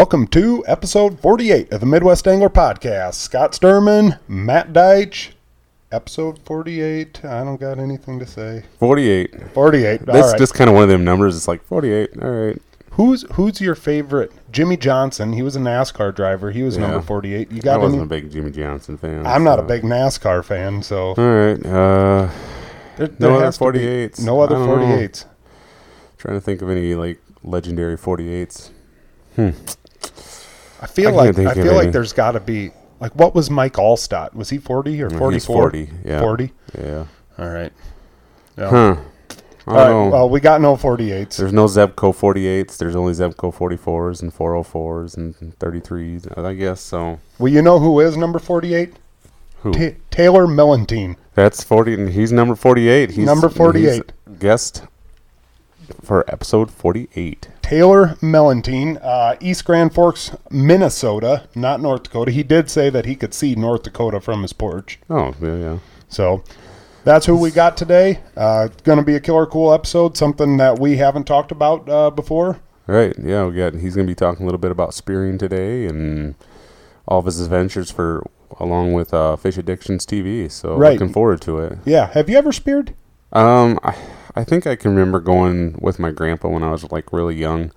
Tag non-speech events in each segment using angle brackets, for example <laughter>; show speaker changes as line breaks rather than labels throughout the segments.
Welcome to episode 48 of the Midwest Angler Podcast. Scott Sturman, Matt Deitch. Episode 48. I don't got anything to say.
48.
48. All
That's
right.
just kind of one of them numbers. It's like 48. All right.
who's who's your favorite? Jimmie Johnson. He was a NASCAR driver. He was
Yeah.
number 48. You got I
wasn't
any?
a big Jimmie Johnson fan.
I'm not a
so-
big NASCAR fan, so
All right. Uh,
there,
no
there
other
has to be
48s.
No other
I don't know.
48s.
trying to think of any like legendary 48s.
I feel
I
like I feel like
any.
there's got to be like what was Mike Alstott? Was he 40 or 44?
40. Yeah.
40.
Yeah.
All right. Yeah.
Huh. I don't
right.
know.
Well, we got no 48s.
There's no Zebco 48s. There's only Zebco 44s and 404s and 33s. I guess so.
Well, you know who is number 48?
Who?
Ta Taylor Mellenthin.
That's 40. and He's number 48. He's
Number 48.
he's guest for episode 48.
Taylor Mellenthin, uh, East Grand Forks, Minnesota, not North Dakota. He did say that he could see North Dakota from his porch.
Oh, yeah, yeah.
So that's who we got today. Uh, going to be a killer cool episode, something that we haven't talked about uh, before.
Right. Yeah, we got he's going to be talking a little bit about spearing today and all of his adventures for along with uh, Fish Addictions TV. So
Right.
looking forward to it.
Yeah. Have you ever speared?
Um I, I think I can remember going with my grandpa when I was like really young.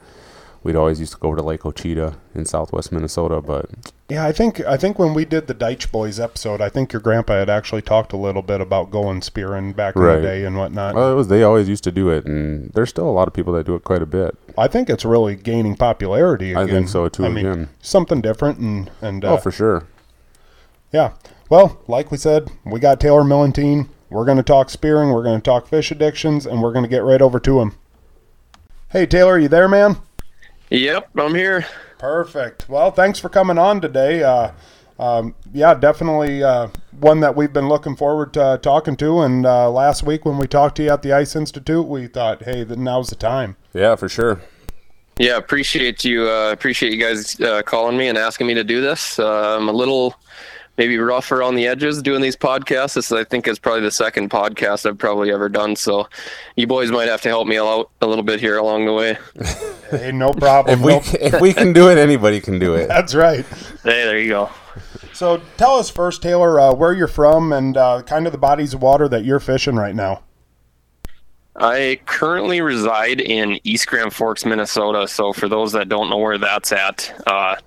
We'd always used to go over to Lake Ochita in southwest Minnesota, but
Yeah, I think I think when we did the Deitch Boys episode, I think your grandpa had actually talked a little bit about going spearing back in the day and whatnot.
well, it was they always used to do it and there's still a lot of people that do it quite a bit.
I think it's really gaining popularity. Again.
I think so, too,
I mean, something different and and uh,
oh, for sure.
Yeah. Well, like we said, we got Taylor Mellenthin. We're going to talk spearing, we're going to talk fish addictions, and we're going to get right over to him. Hey, Taylor, are you there, man?
Yep, I'm here.
Perfect. Well, thanks for coming on today. Uh, um, yeah, definitely uh, one that we've been looking forward to uh, talking to. And uh, last week when we talked to you at the Ice Institute, we thought, hey, th- now's the time.
Yeah, for sure.
Yeah, appreciate you. Uh, appreciate you guys uh, calling me and asking me to do this. Uh, I'm a little maybe rough around the edges doing these podcasts. This I think is probably the second podcast I've probably ever done. So you boys might have to help me out a little bit here along the way. <laughs>
Hey, no problem.
If we
No- <laughs>
if we can do it, anybody can do it.
That's right.
Hey, there you go.
So tell us first, Taylor, uh, where you're from and uh, kind of the bodies of water that you're fishing right now.
I currently reside in East Grand Forks, Minnesota. So for those that don't know where that's at, uh,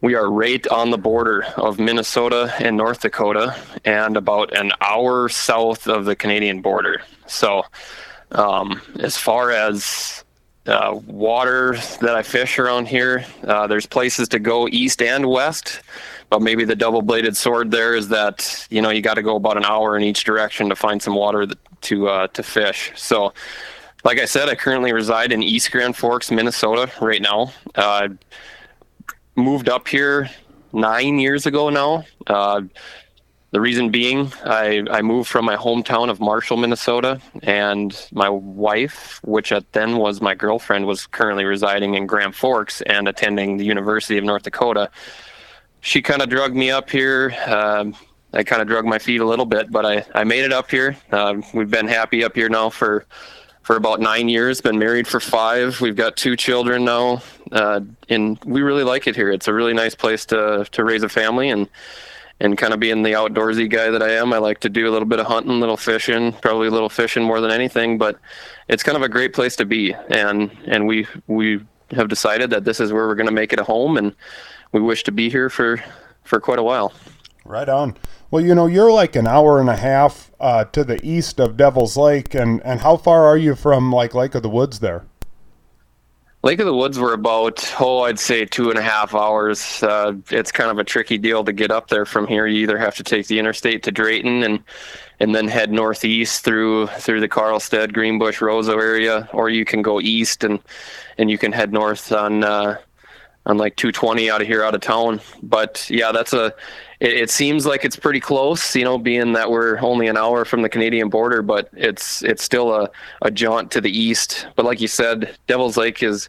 we are right on the border of Minnesota and North Dakota, and about an hour south of the Canadian border. So, um, as far as uh, water that I fish around here, uh, there's places to go east and west. But maybe the double-bladed sword there is that you know you got to go about an hour in each direction to find some water to uh, to fish. So, like I said, I currently reside in East Grand Forks, Minnesota, right now. Moved up here nine years ago now. Uh, the reason being, I, I moved from my hometown of Marshall, Minnesota, and my wife, which at then was my girlfriend, was currently residing in Grand Forks and attending the University of North Dakota. She kind of drugged me up here. Um, I kind of drug my feet a little bit, but I, I made it up here. Uh, we've been happy up here now for for about nine years. Been married for five. We've got two children now, uh, and we really like it here. It's a really nice place to to raise a family and and kind of being the outdoorsy guy that I am. I like to do a little bit of hunting, a little fishing, probably a little fishing more than anything. But it's kind of a great place to be, and and we we have decided that this is where we're going to make it a home, and we wish to be here for for quite a while.
Right on. Well, you know, you're like an hour and a half uh, to the east of Devil's Lake, and, and how far are you from like Lake of the Woods there?
Lake of the Woods were about, oh, I'd say two and a half hours. Uh, it's kind of a tricky deal to get up there from here. You either have to take the interstate to Drayton and and then head northeast through through the Karlstad, Greenbush, Roseau area, or you can go east and and you can head north on uh, on like 220 out of here out of town. But yeah, that's a. It, it seems like it's pretty close, you know, being that we're only an hour from the Canadian border, but it's it's still a, a jaunt to the east. But like you said, Devil's Lake is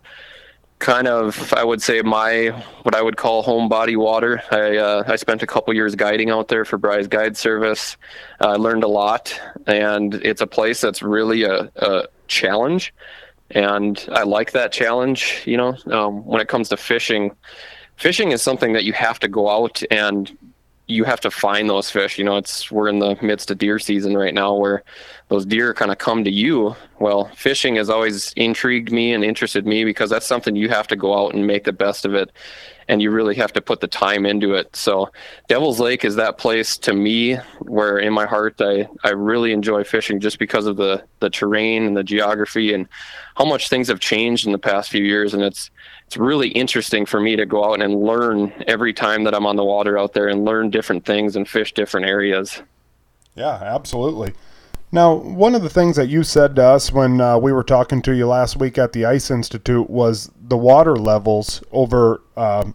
kind of I would say my what I would call home body water. I uh, I spent a couple years guiding out there for Bry's Guide Service. I learned a lot, and it's a place that's really a, a challenge and I like that challenge. You know, um, when it comes to fishing, fishing is something that you have to go out and you have to find those fish. You know, it's we're in the midst of deer season right now where those deer kind of come to you. Well, fishing has always intrigued me and interested me because that's something you have to go out and make the best of it and you really have to put the time into it. So Devil's Lake is that place to me where in my heart I, I really enjoy fishing just because of the, the terrain and the geography and how much things have changed in the past few years and it's it's really interesting for me to go out and learn every time that I'm on the water out there and learn different things and fish different areas.
Yeah, absolutely. Now, one of the things that you said to us when uh, we were talking to you last week at the Ice Institute was the water levels over uh,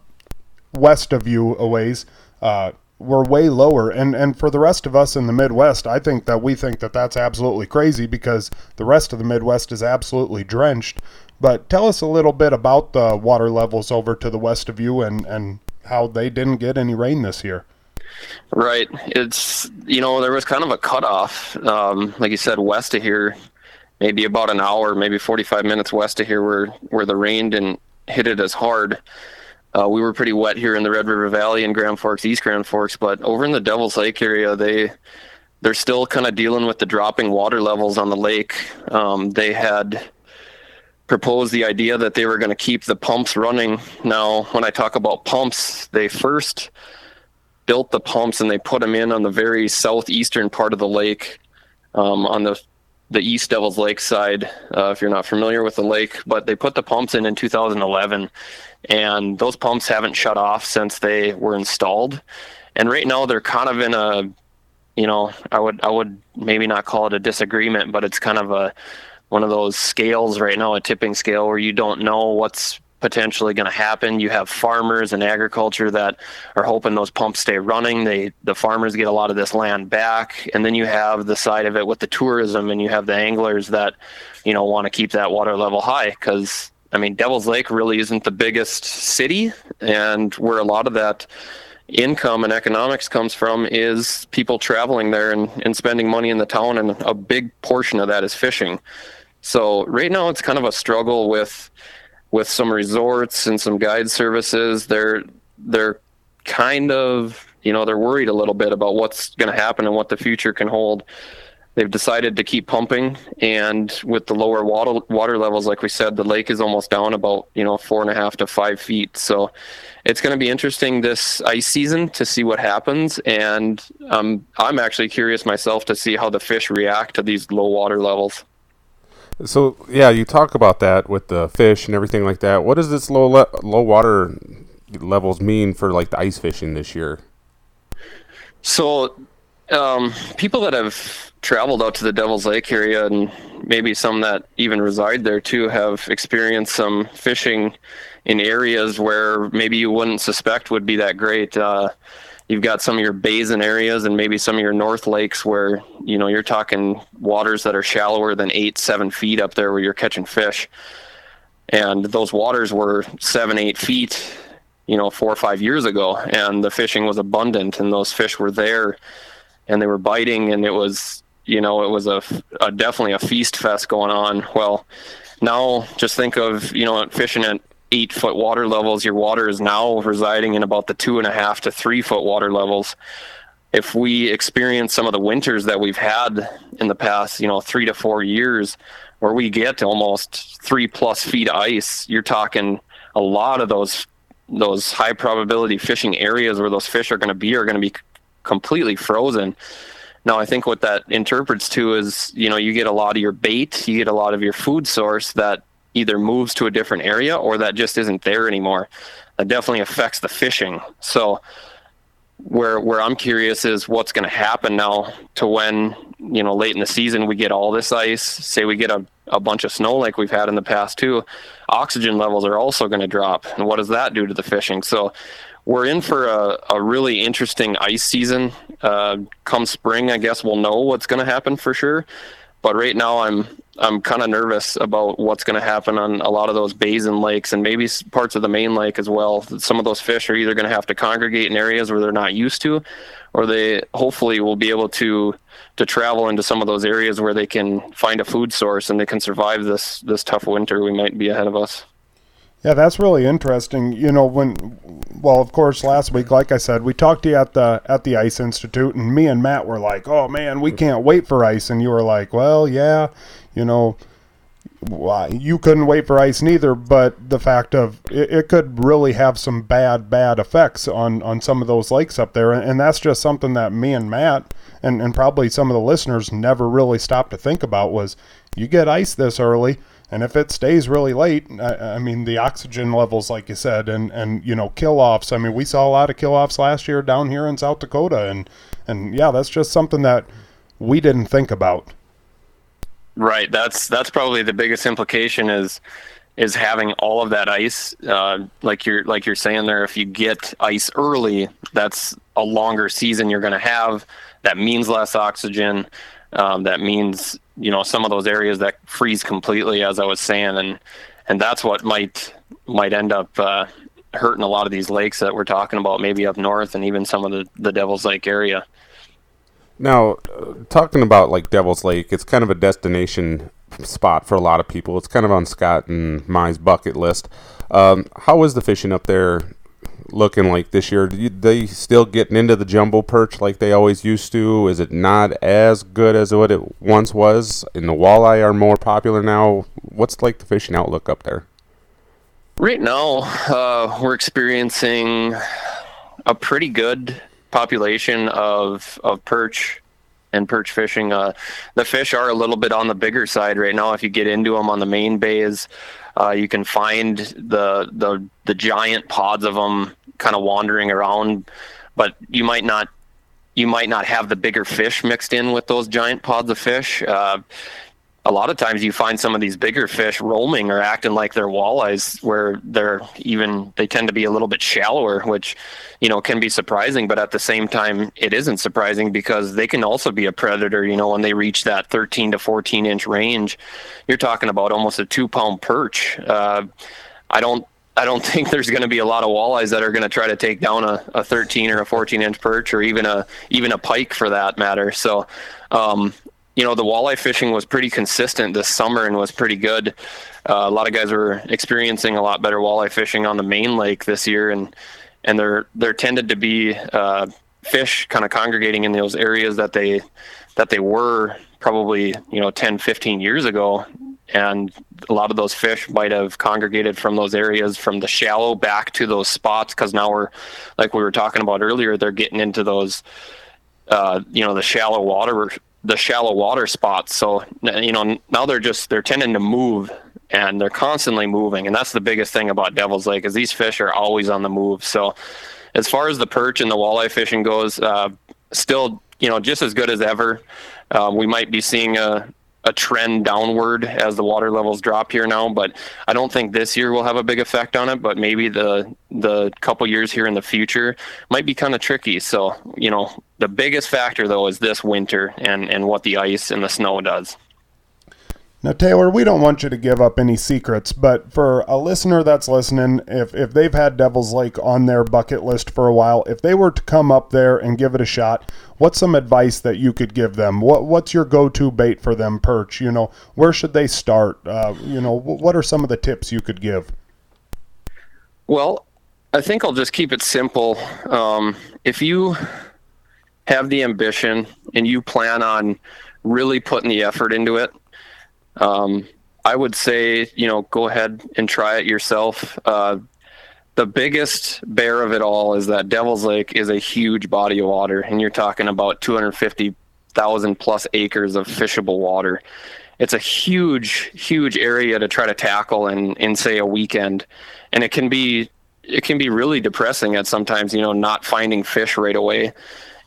west of you a ways uh, were way lower. And, and for the rest of us in the Midwest, I think that we think that that's absolutely crazy because the rest of the Midwest is absolutely drenched. But tell us a little bit about the water levels over to the west of you and, and how they didn't get any rain this year.
Right. It's, you know, there was kind of a cutoff. Um, like you said, west of here, maybe about an hour, maybe 45 minutes west of here where, where the rain didn't hit it as hard. Uh, we were pretty wet here in the Red River Valley and Grand Forks, East Grand Forks, but over in the Devil's Lake area, they they're still kind of dealing with the dropping water levels on the lake. Um, they had proposed the idea that they were going to keep the pumps running. Now, when I talk about pumps, they first built the pumps and they put them in on the very southeastern part of the lake, um, on the the East Devil's Lake side. Uh, if you're not familiar with the lake, but they put the pumps in in 2011, and those pumps haven't shut off since they were installed. And right now they're kind of in a, you know, I would I would maybe not call it a disagreement, but it's kind of a one of those scales right now, a tipping scale where you don't know what's potentially going to happen. You have farmers and agriculture that are hoping those pumps stay running. They the farmers get a lot of this land back, and then you have the side of it with the tourism, and you have the anglers that you know want to keep that water level high because I mean Devil's Lake really isn't the biggest city, and where a lot of that income and economics comes from is people traveling there and, and spending money in the town and a big portion of that is fishing so right now it's kind of a struggle with with some resorts and some guide services. They're they're kind of you know they're worried a little bit about what's going to happen and what the future can hold. They've decided to keep pumping, and with the lower water water levels, like we said, the lake is almost down about you know four and a half to five feet. So it's going to be interesting this ice season to see what happens, and um, I'm actually curious myself to see how the fish react to these low water levels.
So yeah, you talk about that with the fish and everything like that. What does this low le- low water levels mean for like the ice fishing this year?
So, um, people that have traveled out to the Devil's Lake area and maybe some that even reside there too have experienced some fishing in areas where maybe you wouldn't suspect would be that great. Uh, you've got some of your basin areas and maybe some of your north lakes where you know you're talking waters that are shallower than eight seven feet up there where you're catching fish. And those waters were seven eight feet you know four or five years ago and the fishing was abundant and those fish were there and they were biting and it was you know it was a, a definitely a feast fest going on. Well now just think of you know fishing at eight foot water levels, your water is now residing in about the two and a half to three foot water levels. If we experience some of the winters that we've had in the past, you know, three to four years, where we get almost three plus feet of ice, you're talking a lot of those those high probability fishing areas where those fish are going to be are going to be completely frozen. Now, I think what that interprets to is, you know, you get a lot of your bait, you get a lot of your food source that either moves to a different area or that just isn't there anymore. That definitely affects the fishing. So where where I'm curious is what's going to happen now to when you know late in the season we get all this ice. Say we get a, a bunch of snow like we've had in the past too. Oxygen levels are also going to drop, and what does that do to the fishing? So we're in for a, a really interesting ice season. Uh, come spring, I guess we'll know what's going to happen for sure. But right now, I'm I'm kind of nervous about what's going to happen on a lot of those bays and lakes, and maybe parts of the main lake as well. Some of those fish are either going to have to congregate in areas where they're not used to, or they hopefully will be able to to travel into some of those areas where they can find a food source and they can survive this this tough winter we might be ahead of us.
Yeah, that's really interesting. You know, when well, of course, last week, like I said, we talked to you at the at the Ice Institute, and me and Matt were like, "Oh man, we can't wait for ice," and you were like, "Well, yeah, you know." you couldn't wait for ice neither, but the fact of it, it, could really have some bad, bad effects on, on some of those lakes up there. And, and that's just something that me and Matt and, and probably some of the listeners never really stopped to think about was you get ice this early, and if it stays really late, I, I, mean, the oxygen levels, like you said, and, and, you know, kill offs. I mean, we saw a lot of kill offs last year down here in South Dakota. And, and yeah, that's just something that we didn't think about.
Right. That's, that's probably the biggest implication is, is having all of that ice. Uh, like you're, like you're saying there, if you get ice early, that's a longer season you're going to have. That means less oxygen. Um, that means you know some of those areas that freeze completely, as I was saying, and and that's what might might end up uh, hurting a lot of these lakes that we're talking about, maybe up north and even some of the the Devil's Lake area.
Now, uh, talking about like Devil's Lake, it's kind of a destination spot for a lot of people. It's kind of on Scott and my bucket list. Um, how is the fishing up there looking like this year? Do they still getting into the jumbo perch like they always used to? Is it not as good as what it once was? And the walleye are more popular now. What's like the fishing outlook up there?
Right now, uh, we're experiencing a pretty good population of of perch and perch fishing. Uh, the fish are a little bit on the bigger side right now. If you get into them on the main bays, uh, you can find the the the giant pods of them kind of wandering around, but you might not you might not have the bigger fish mixed in with those giant pods of fish. Uh, a lot of times you find some of these bigger fish roaming or acting like they're walleyes where they're even they tend to be a little bit shallower which you know can be surprising but at the same time it isn't surprising because they can also be a predator you know when they reach that 13 to 14 inch range you're talking about almost a two pound perch uh, i don't I don't <laughs> think there's going to be a lot of walleyes that are going to try to take down a, a 13 or a 14 inch perch or even a even a pike for that matter. So, um, you know, the walleye fishing was pretty consistent this summer and was pretty good. Uh, a lot of guys were experiencing a lot better walleye fishing on the main lake this year, and and there there tended to be uh, fish kind of congregating in those areas that they that they were probably you know 10 15 years ago and a lot of those fish might have congregated from those areas from the shallow back to those spots because now we're like we were talking about earlier they're getting into those uh, you know the shallow water the shallow water spots. So you know now they're just they're tending to move and they're constantly moving, and that's the biggest thing about Devil's Lake is these fish are always on the move. So as far as the perch and the walleye fishing goes, uh, still you know just as good as ever. Uh, we might be seeing a a trend downward as the water levels drop here now, but I don't think this year will have a big effect on it. But maybe the the couple years here in the future might be kind of tricky. So you know, the biggest factor though is this winter and and what the ice and the snow does.
Now, Taylor, we don't want you to give up any secrets, but for a listener that's listening, if, if they've had Devil's Lake on their bucket list for a while, if they were to come up there and give it a shot, what's some advice that you could give them? What What's your go to bait for them, perch? You know, where should they start? Uh, you know, what are some of the tips you could give?
Well, I think I'll just keep it simple. Um, if you have the ambition and you plan on really putting the effort into it, um, I would say, you know, go ahead and try it yourself. Uh, the biggest bear of it all is that Devil's Lake is a huge body of water, and you're talking about 250,000 plus acres of fishable water. It's a huge, huge area to try to tackle in, in say a weekend, and it can be it can be really depressing at sometimes. You know, not finding fish right away,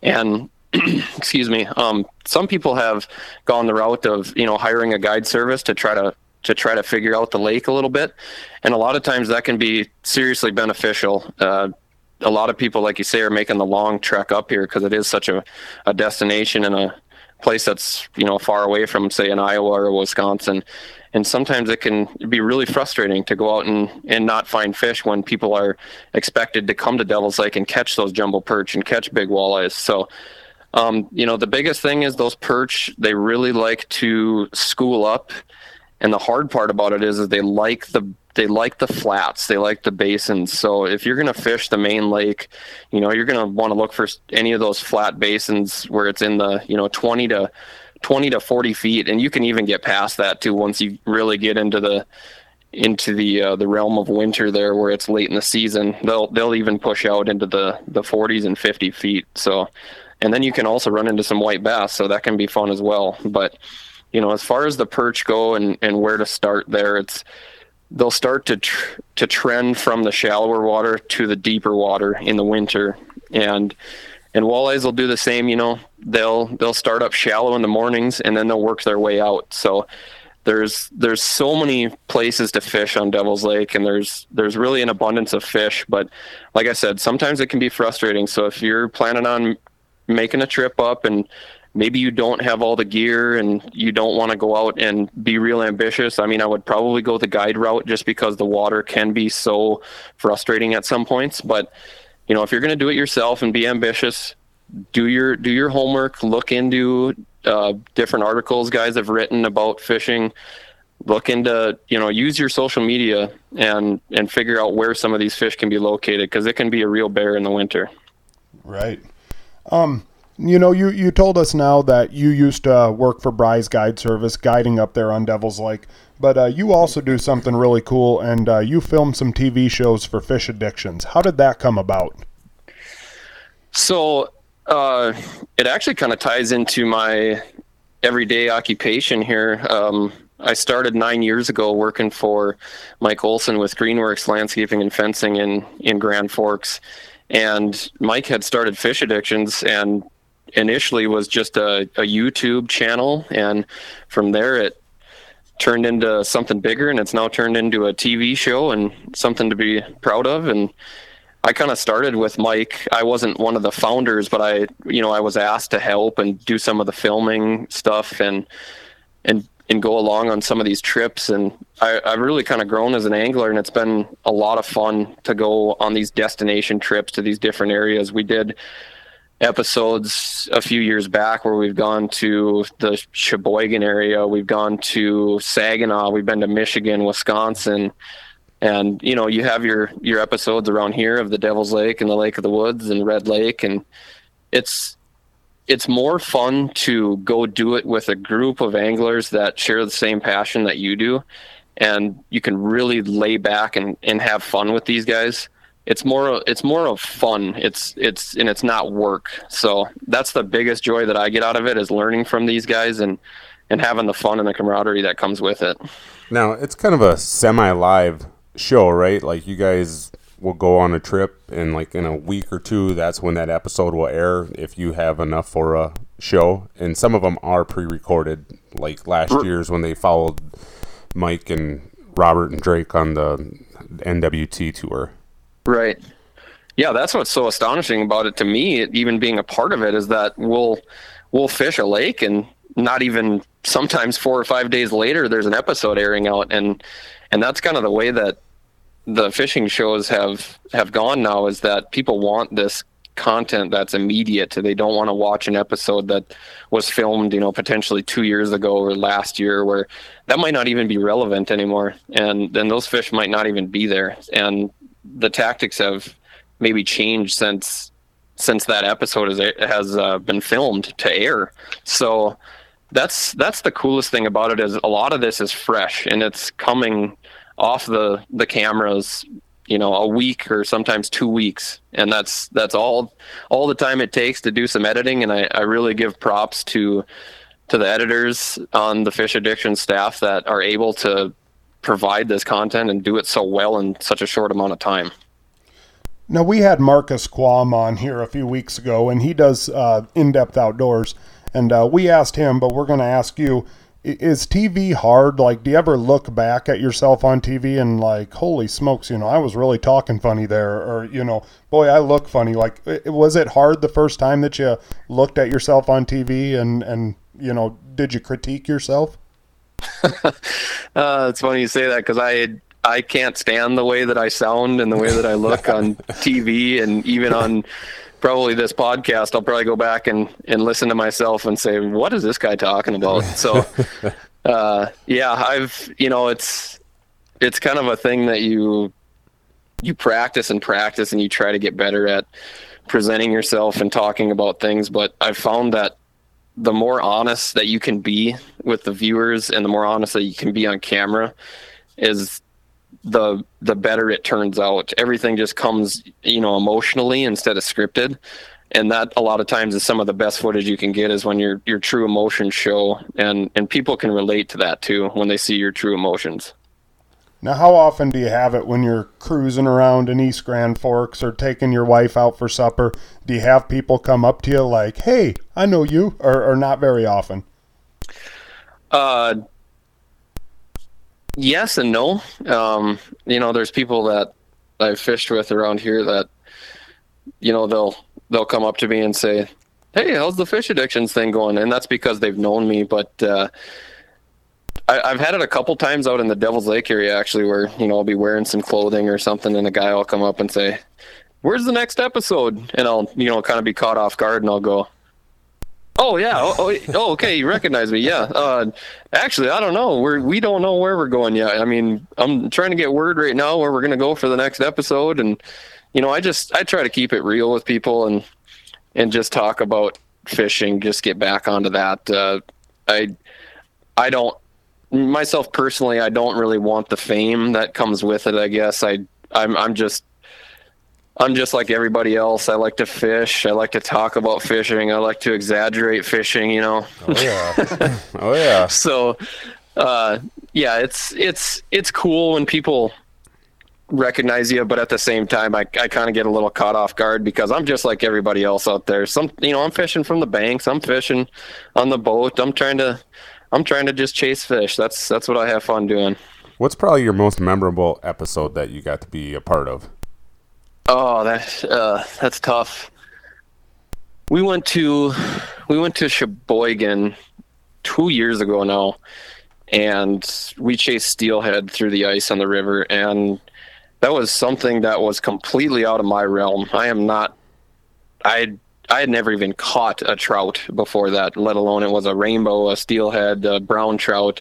and <clears throat> excuse me. Um, some people have gone the route of you know hiring a guide service to try to to try to figure out the lake a little bit, and a lot of times that can be seriously beneficial. Uh, a lot of people, like you say, are making the long trek up here because it is such a, a destination and a place that's you know far away from say in Iowa or Wisconsin and sometimes it can be really frustrating to go out and, and not find fish when people are expected to come to Devil's Lake and catch those jumbo perch and catch big walleyes. So, um, you know, the biggest thing is those perch, they really like to school up. And the hard part about it is, is they like the they like the flats, they like the basins. So if you're going to fish the main lake, you know, you're going to want to look for any of those flat basins where it's in the, you know, 20 to 20 to 40 feet, and you can even get past that too once you really get into the into the uh, the realm of winter there, where it's late in the season. They'll they'll even push out into the the 40s and 50 feet. So, and then you can also run into some white bass, so that can be fun as well. But you know, as far as the perch go and and where to start there, it's they'll start to tr- to trend from the shallower water to the deeper water in the winter, and and walleyes will do the same. You know, they'll they'll start up shallow in the mornings and then they'll work their way out. So there's there's so many places to fish on Devil's Lake, and there's there's really an abundance of fish. But like I said, sometimes it can be frustrating. So if you're planning on making a trip up and maybe you don't have all the gear and you don't want to go out and be real ambitious. I mean, I would probably go the guide route just because the water can be so frustrating at some points. But you know, if you're going to do it yourself and be ambitious, do your do your homework. Look into uh, different articles guys have written about fishing. Look into you know use your social media and and figure out where some of these fish can be located because it can be a real bear in the winter.
Right. Um, you know, you, you told us now that you used to work for Bry's Guide Service, guiding up there on Devil's Lake, but uh, you also do something really cool, and uh, you film some TV shows for fish addictions. How did that come about?
So, uh, it actually kind of ties into my everyday occupation here. Um, I started nine years ago working for Mike Olson with Greenworks Landscaping and Fencing in, in Grand Forks. And Mike had started Fish Addictions and initially was just a, a YouTube channel, and from there it turned into something bigger, and it's now turned into a TV show and something to be proud of. And I kind of started with Mike. I wasn't one of the founders, but I, you know, I was asked to help and do some of the filming stuff and and and go along on some of these trips. And I, I've really kind of grown as an angler, and it's been a lot of fun to go on these destination trips to these different areas. We did episodes a few years back where we've gone to the Sheboygan area, we've gone to Saginaw, we've been to Michigan, Wisconsin, and you know you have your your episodes around here of the Devil's Lake and the Lake of the Woods and Red Lake, and it's it's more fun to go do it with a group of anglers that share the same passion that you do, and you can really lay back and and have fun with these guys. It's more it's more of fun. It's it's and it's not work. So that's the biggest joy that i get out of it is learning from these guys and and having the fun and the camaraderie that comes with it.
Now it's kind of a semi-live show right? Like you guys will go on a trip and like in a week or two that's when that episode will air if you have enough for a show. And some of them are pre-recorded like last year's when they followed mike and robert and drake on the nwt tour.
Right. Yeah, that's what's so astonishing about it to me, even being a part of it, is that we'll we'll fish a lake and not even sometimes four or five days later there's an episode airing out. And and that's kind of the way that the fishing shows have have gone now is that people want this content that's immediate. They don't want to watch an episode that was filmed you know potentially two years ago or last year where that might not even be relevant anymore. And then those fish might not even be there. And the tactics have maybe changed since since that episode has has uh, been filmed to air. So that's that's the coolest thing about it is a lot of this is fresh and it's coming off the the cameras you know a week or sometimes two weeks and that's that's all all the time it takes to do some editing and I, I really give props to to the editors on the fish addiction staff that are able to provide this content and do it so well in such a short amount of time.
Now, we had Marcus Quam on here a few weeks ago, and he does uh, in depth outdoors. And uh, we asked him, but we're going to ask you is TV hard? Like, do you ever look back at yourself on TV and, like, holy smokes, you know, I was really talking funny there? Or, you know, boy, I look funny. Like, was it hard the first time that you looked at yourself on TV and, and you know, did you critique yourself? <laughs>
uh, it's funny you say that because I I can't stand the way that I sound and the way that I look on TV and even on probably this podcast. I'll probably go back and, and listen to myself and say, what is this guy talking about? <laughs> So, uh, yeah, I've, you know, it's, it's kind of a thing that you, you practice and practice and you try to get better at presenting yourself and talking about things. But I've found that the more honest that you can be with the viewers and the more honest that you can be on camera is the the better it turns out. Everything just comes, you know, emotionally instead of scripted. And that a lot of times is some of the best footage you can get is when your your true emotions show and and people can relate to that too when they see your true emotions.
Now, how often do you have it when you're cruising around in East Grand Forks or taking your wife out for supper? Do you have people come up to you like, "Hey, I know you," or, or not very often?
Uh, yes and no. Um, you know, there's people that I've fished with around here that, you know, they'll they'll come up to me and say, "Hey, how's the fish addictions thing going?" And that's because they've known me. But uh, I, have had it a couple times out in the Devil's Lake area, actually, where you know I'll be wearing some clothing or something, and a guy will come up and say, "Where's the next episode?" And I'll you know kind of be caught off guard, and I'll go, Oh yeah. Oh, oh, oh, okay. You recognize me? Yeah. Uh, actually, I don't know. We're we don't know where we're going yet. I mean, I'm trying to get word right now where we're going to go for the next episode, and you know, I just I try to keep it real with people and and just talk about fishing. Just get back onto that. Uh, I I don't myself personally. I don't really want the fame that comes with it. I guess I I'm I'm just I'm just like everybody else. I like to fish. I like to talk about fishing. I like to exaggerate fishing. You know.
Oh yeah. <laughs> oh yeah.
so, uh, yeah, it's it's it's cool when people recognize you, but at the same time, I, I kind of get a little caught off guard because I'm just like everybody else out there. Some, you know, I'm fishing from the banks. I'm fishing on the boat. I'm trying to, I'm trying to just chase fish. That's that's what I have fun doing.
What's probably your most memorable episode that you got to be a part of?
Oh, that's uh, that's tough. We went to we went to Sheboygan two years ago now, and we chased steelhead through the ice on the river, and that was something that was completely out of my realm. I am not. I I had never even caught a trout before that, let alone it was a rainbow, a steelhead, a brown trout,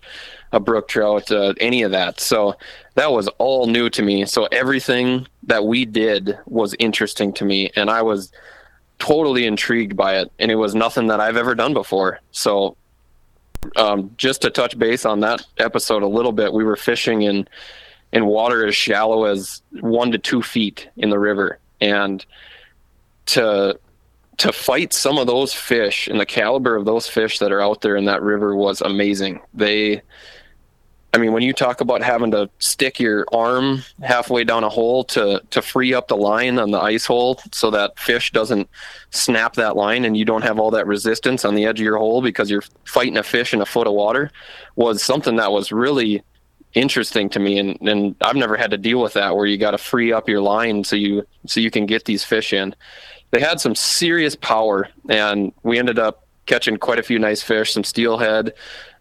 a brook trout, uh, any of that. So that was all new to me. So everything that we did was interesting to me, and I was totally intrigued by it. And it was nothing that I've ever done before. So, um, just to touch base on that episode a little bit, we were fishing in in water as shallow as one to two feet in the river, and to to fight some of those fish and the caliber of those fish that are out there in that river was amazing. They I mean, when you talk about having to stick your arm halfway down a hole to to free up the line on the ice hole so that fish doesn't snap that line and you don't have all that resistance on the edge of your hole because you're fighting a fish in a foot of water was something that was really interesting to me and, and I've never had to deal with that where you got to free up your line so you so you can get these fish in. They had some serious power and we ended up catching quite a few nice fish, some steelhead,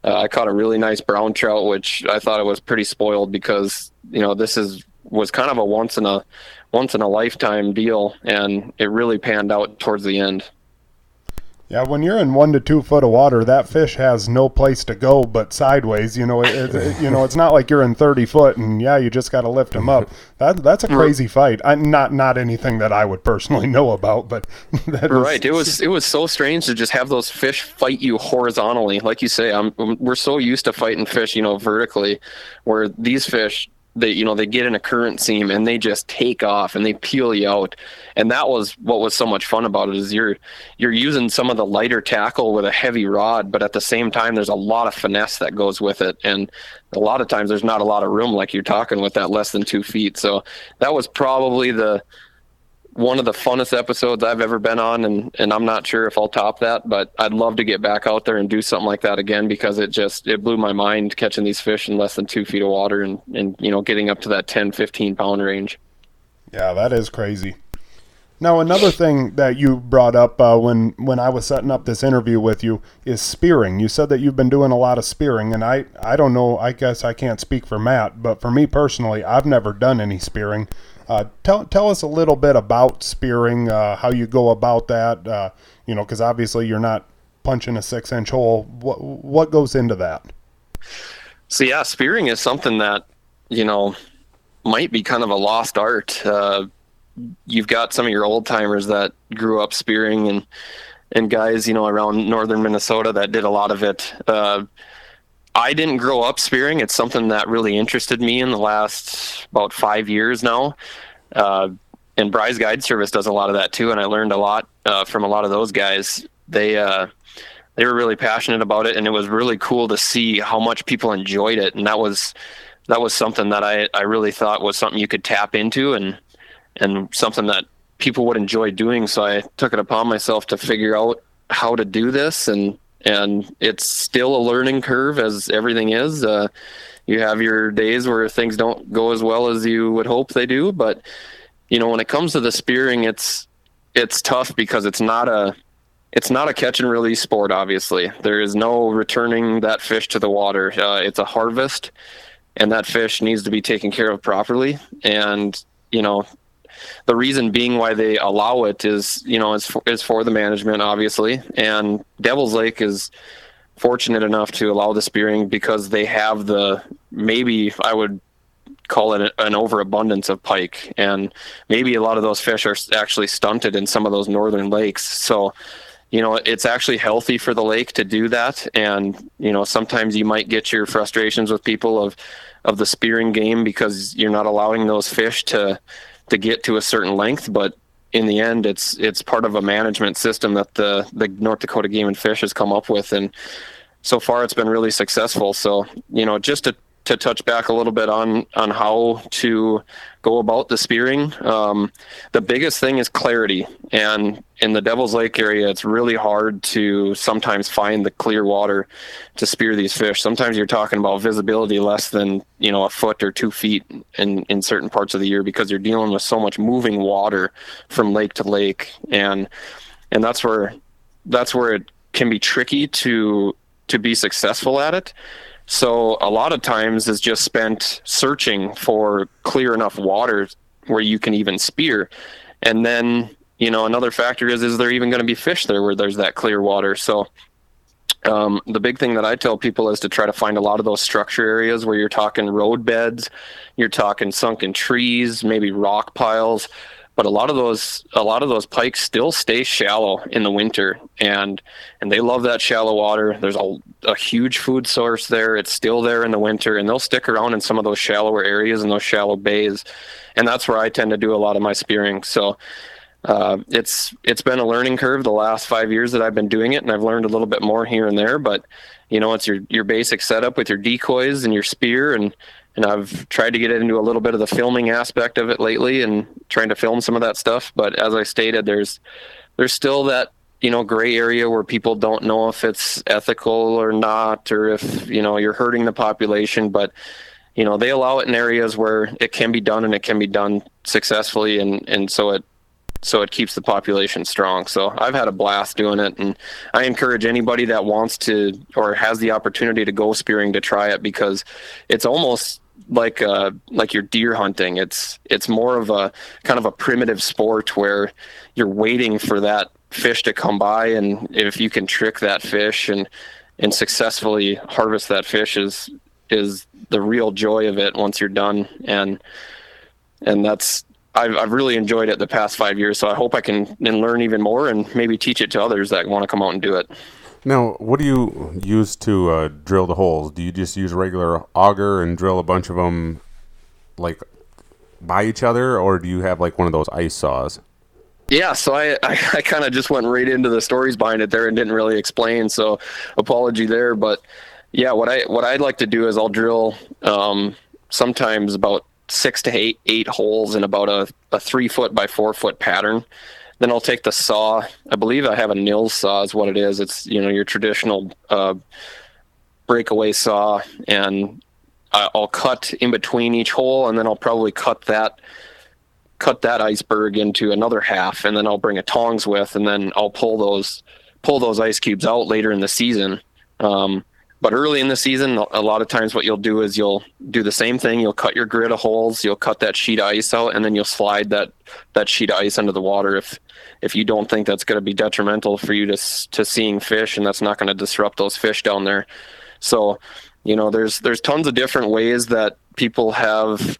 uh, I caught a really nice brown trout, which I thought it was pretty spoiled because you know this is was kind of a once in a once in a lifetime deal, and it really panned out towards the end.
Yeah, when you're in one to two foot of water, that fish has no place to go but sideways. You know, it, it, you know, it's not like you're in thirty foot and yeah, you just got to lift them up. <laughs> That that's a crazy fight. I, not not anything that I would personally <laughs> know about, but <laughs>
right. It was it was so strange to just have those fish fight you horizontally, like you say. I'm we're so used to fighting fish, you know, vertically, where these fish they you know they get in a current seam and they just take off and they peel you out. And that was what was so much fun about it is you're you're using some of the lighter tackle with a heavy rod but at the same time there's a lot of finesse that goes with it. And a lot of times there's not a lot of room like you're talking with that less than two feet. So that was probably the one of the funnest episodes I've ever been on, and and I'm not sure if I'll top that, but I'd love to get back out there and do something like that again because it just it blew my mind catching these fish in less than two feet of water and and you know getting up to that 10, 15 pound range.
Yeah, that is crazy. Now, another thing that you brought up uh, when when I was setting up this interview with you is spearing. You said that you've been doing a lot of spearing, and I I don't know. I guess I can't speak for Matt, but for me personally, I've never done any spearing. Uh, tell tell us a little bit about spearing, uh, how you go about that. Uh, you know, because obviously you're not punching a six inch hole. What what goes into that?
So yeah, spearing is something that you know might be kind of a lost art. Uh, you've got some of your old timers that grew up spearing and and guys you know around northern Minnesota that did a lot of it. I didn't grow up spearing. It's something that really interested me in the last about five years now. Uh, and Bry's Guide Service does a lot of that too, and I learned a lot uh, from a lot of those guys. They uh, they were really passionate about it, and it was really cool to see how much people enjoyed it. And that was that was something that I, I really thought was something you could tap into and and something that people would enjoy doing. So I took it upon myself to figure out how to do this and and it's still a learning curve as everything is. Uh, you have your days where things don't go as well as you would hope they do, but you know when it comes to the spearing, it's it's tough because it's not a it's not a catch and release sport. Obviously, there is no returning that fish to the water. Uh, it's a harvest, and that fish needs to be taken care of properly. And you know, the reason being why they allow it is you know is for, is for the management obviously. And devil's lake is fortunate enough to allow the spearing because they have the maybe i would call it an overabundance of pike. And maybe a lot of those fish are actually stunted in some of those northern lakes. So you know it's actually healthy for the lake to do that. And you know sometimes you might get your frustrations with people of of the spearing game because you're not allowing those fish to to get to a certain length, but in the end, it's it's part of a management system that the the North Dakota Game and Fish has come up with, and so far it's been really successful. So you know, just to to touch back a little bit on on how to go about the spearing. Um, the biggest thing is clarity, and in the Devil's Lake area, it's really hard to sometimes find the clear water to spear these fish. Sometimes you're talking about visibility less than you know a foot or two feet in in certain parts of the year because you're dealing with so much moving water from lake to lake, and and that's where that's where it can be tricky to to be successful at it so a lot of times is just spent searching for clear enough water where you can even spear. And then, you know, another factor is is there even going to be fish there where there's that clear water? So um, the big thing that I tell people is to try to find a lot of those structure areas where you're talking road beds, you're talking sunken trees, maybe rock piles, but a lot of those a lot of those pikes still stay shallow in the winter and and they love that shallow water there's a, a huge food source there it's still there in the winter and they'll stick around in some of those shallower areas and those shallow bays and that's where i tend to do a lot of my spearing so uh, it's it's been a learning curve the last five years that I've been doing it, and I've learned a little bit more here and there. But you know, it's your your basic setup with your decoys and your spear, and and I've tried to get into a little bit of the filming aspect of it lately and trying to film some of that stuff. But as I stated, there's there's still that you know gray area where people don't know if it's ethical or not, or if you know you're hurting the population. But you know they allow it in areas where it can be done and it can be done successfully, and and so it so it keeps the population strong. So I've had a blast doing it, and I encourage anybody that wants to or has the opportunity to go spearing to try it because it's almost like uh like your deer hunting it's it's more of a kind of a primitive sport where you're waiting for that fish to come by and if you can trick that fish and and successfully harvest that fish is is the real joy of it once you're done. And and that's I've, I've really enjoyed it the past five years so i hope i can and learn even more and maybe teach it to others that want to come out and do it
now, what do you use to uh, drill the holes? Do you just use regular auger and drill a bunch of them like by each other, or do you have like one of those ice saws?
Yeah, so I, <laughs> I, I kind of just went right into the stories behind it there and didn't really explain. So apology there, but yeah, what I what I'd like to do is I'll drill um, sometimes about six to eight eight holes in about a, a three foot by four foot pattern, then I'll take the saw. I believe I have a Nils saw is what it is. It's you know your traditional uh, breakaway saw, and I'll cut in between each hole, and then I'll probably cut that cut that iceberg into another half, and then I'll bring a tongs with, and then I'll pull those pull those ice cubes out later in the season. Um, but early in the season, a lot of times what you'll do is you'll do the same thing. You'll cut your grid of holes, you'll cut that sheet of ice out, and then you'll slide that that sheet of ice under the water if if you don't think that's going to be detrimental for you to to seeing fish, and that's not going to disrupt those fish down there. So, you know, there's there's tons of different ways that people have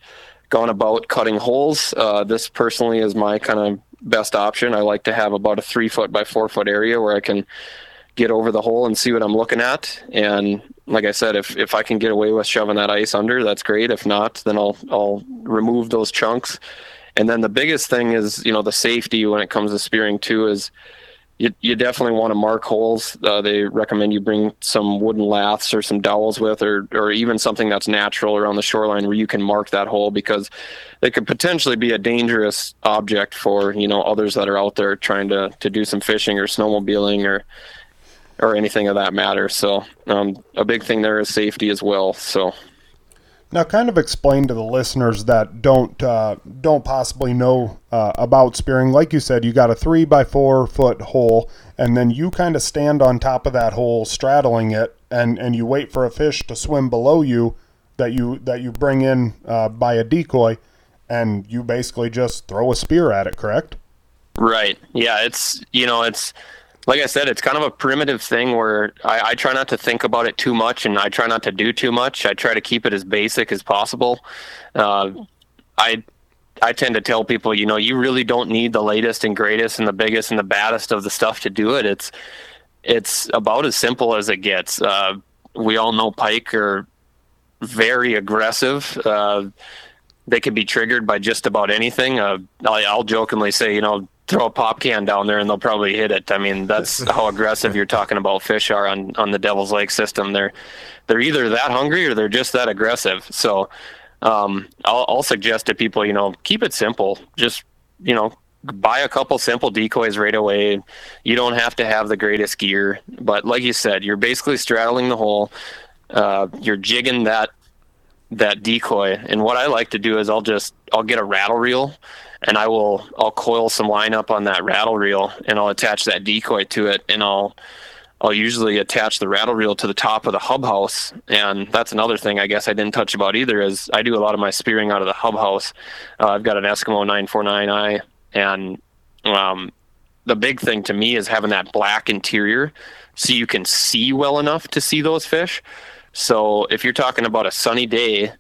gone about cutting holes. Uh, this personally is my kind of best option. I like to have about a three foot by four foot area where I can get over the hole and see what I'm looking at. And like I said, if if I can get away with shoving that ice under, that's great. If not, then I'll I'll remove those chunks. And then the biggest thing is, you know, the safety when it comes to spearing too is you, you definitely want to mark holes. Uh, they recommend you bring some wooden laths or some dowels with, or or even something that's natural around the shoreline where you can mark that hole because it could potentially be a dangerous object for you know others that are out there trying to to do some fishing or snowmobiling or or anything of that matter. So um, a big thing there is safety as well. So.
Now, kind of explain to the listeners that don't uh, don't possibly know uh, about spearing. Like you said, you got a three by four foot hole, and then you kind of stand on top of that hole, straddling it, and and you wait for a fish to swim below you that you that you bring in uh, by a decoy, and you basically just throw a spear at it. Correct?
Right. Yeah. It's you know it's like I said, it's kind of a primitive thing where I, I, try not to think about it too much and I try not to do too much. I try to keep it as basic as possible. Uh, I I tend to tell people, you know, you really don't need the latest and greatest and the biggest and the baddest of the stuff to do it. It's it's about as simple as it gets. Uh, we all know pike are very aggressive. Uh, they can be triggered by just about anything. Uh, I'll jokingly say, you know, throw a pop can down there and they'll probably hit it. I mean, that's how aggressive you're talking about fish are on, on the Devil's Lake system. They're they're either that hungry or they're just that aggressive. So um, I'll, I'll suggest to people, you know, keep it simple. Just you know, buy a couple simple decoys right away. You don't have to have the greatest gear, but like you said, you're basically straddling the hole. Uh, you're jigging that that decoy, and what I like to do is I'll just I'll get a rattle reel and I will I'll coil some line up on that rattle reel and I'll attach that decoy to it and I'll I'll usually attach the rattle reel to the top of the hub house and that's another thing I guess I didn't touch about either is I do a lot of my spearing out of the hub house. Uh, I've got an Eskimo 949i and um, the big thing to me is having that black interior so you can see well enough to see those fish. So if you're talking about a sunny day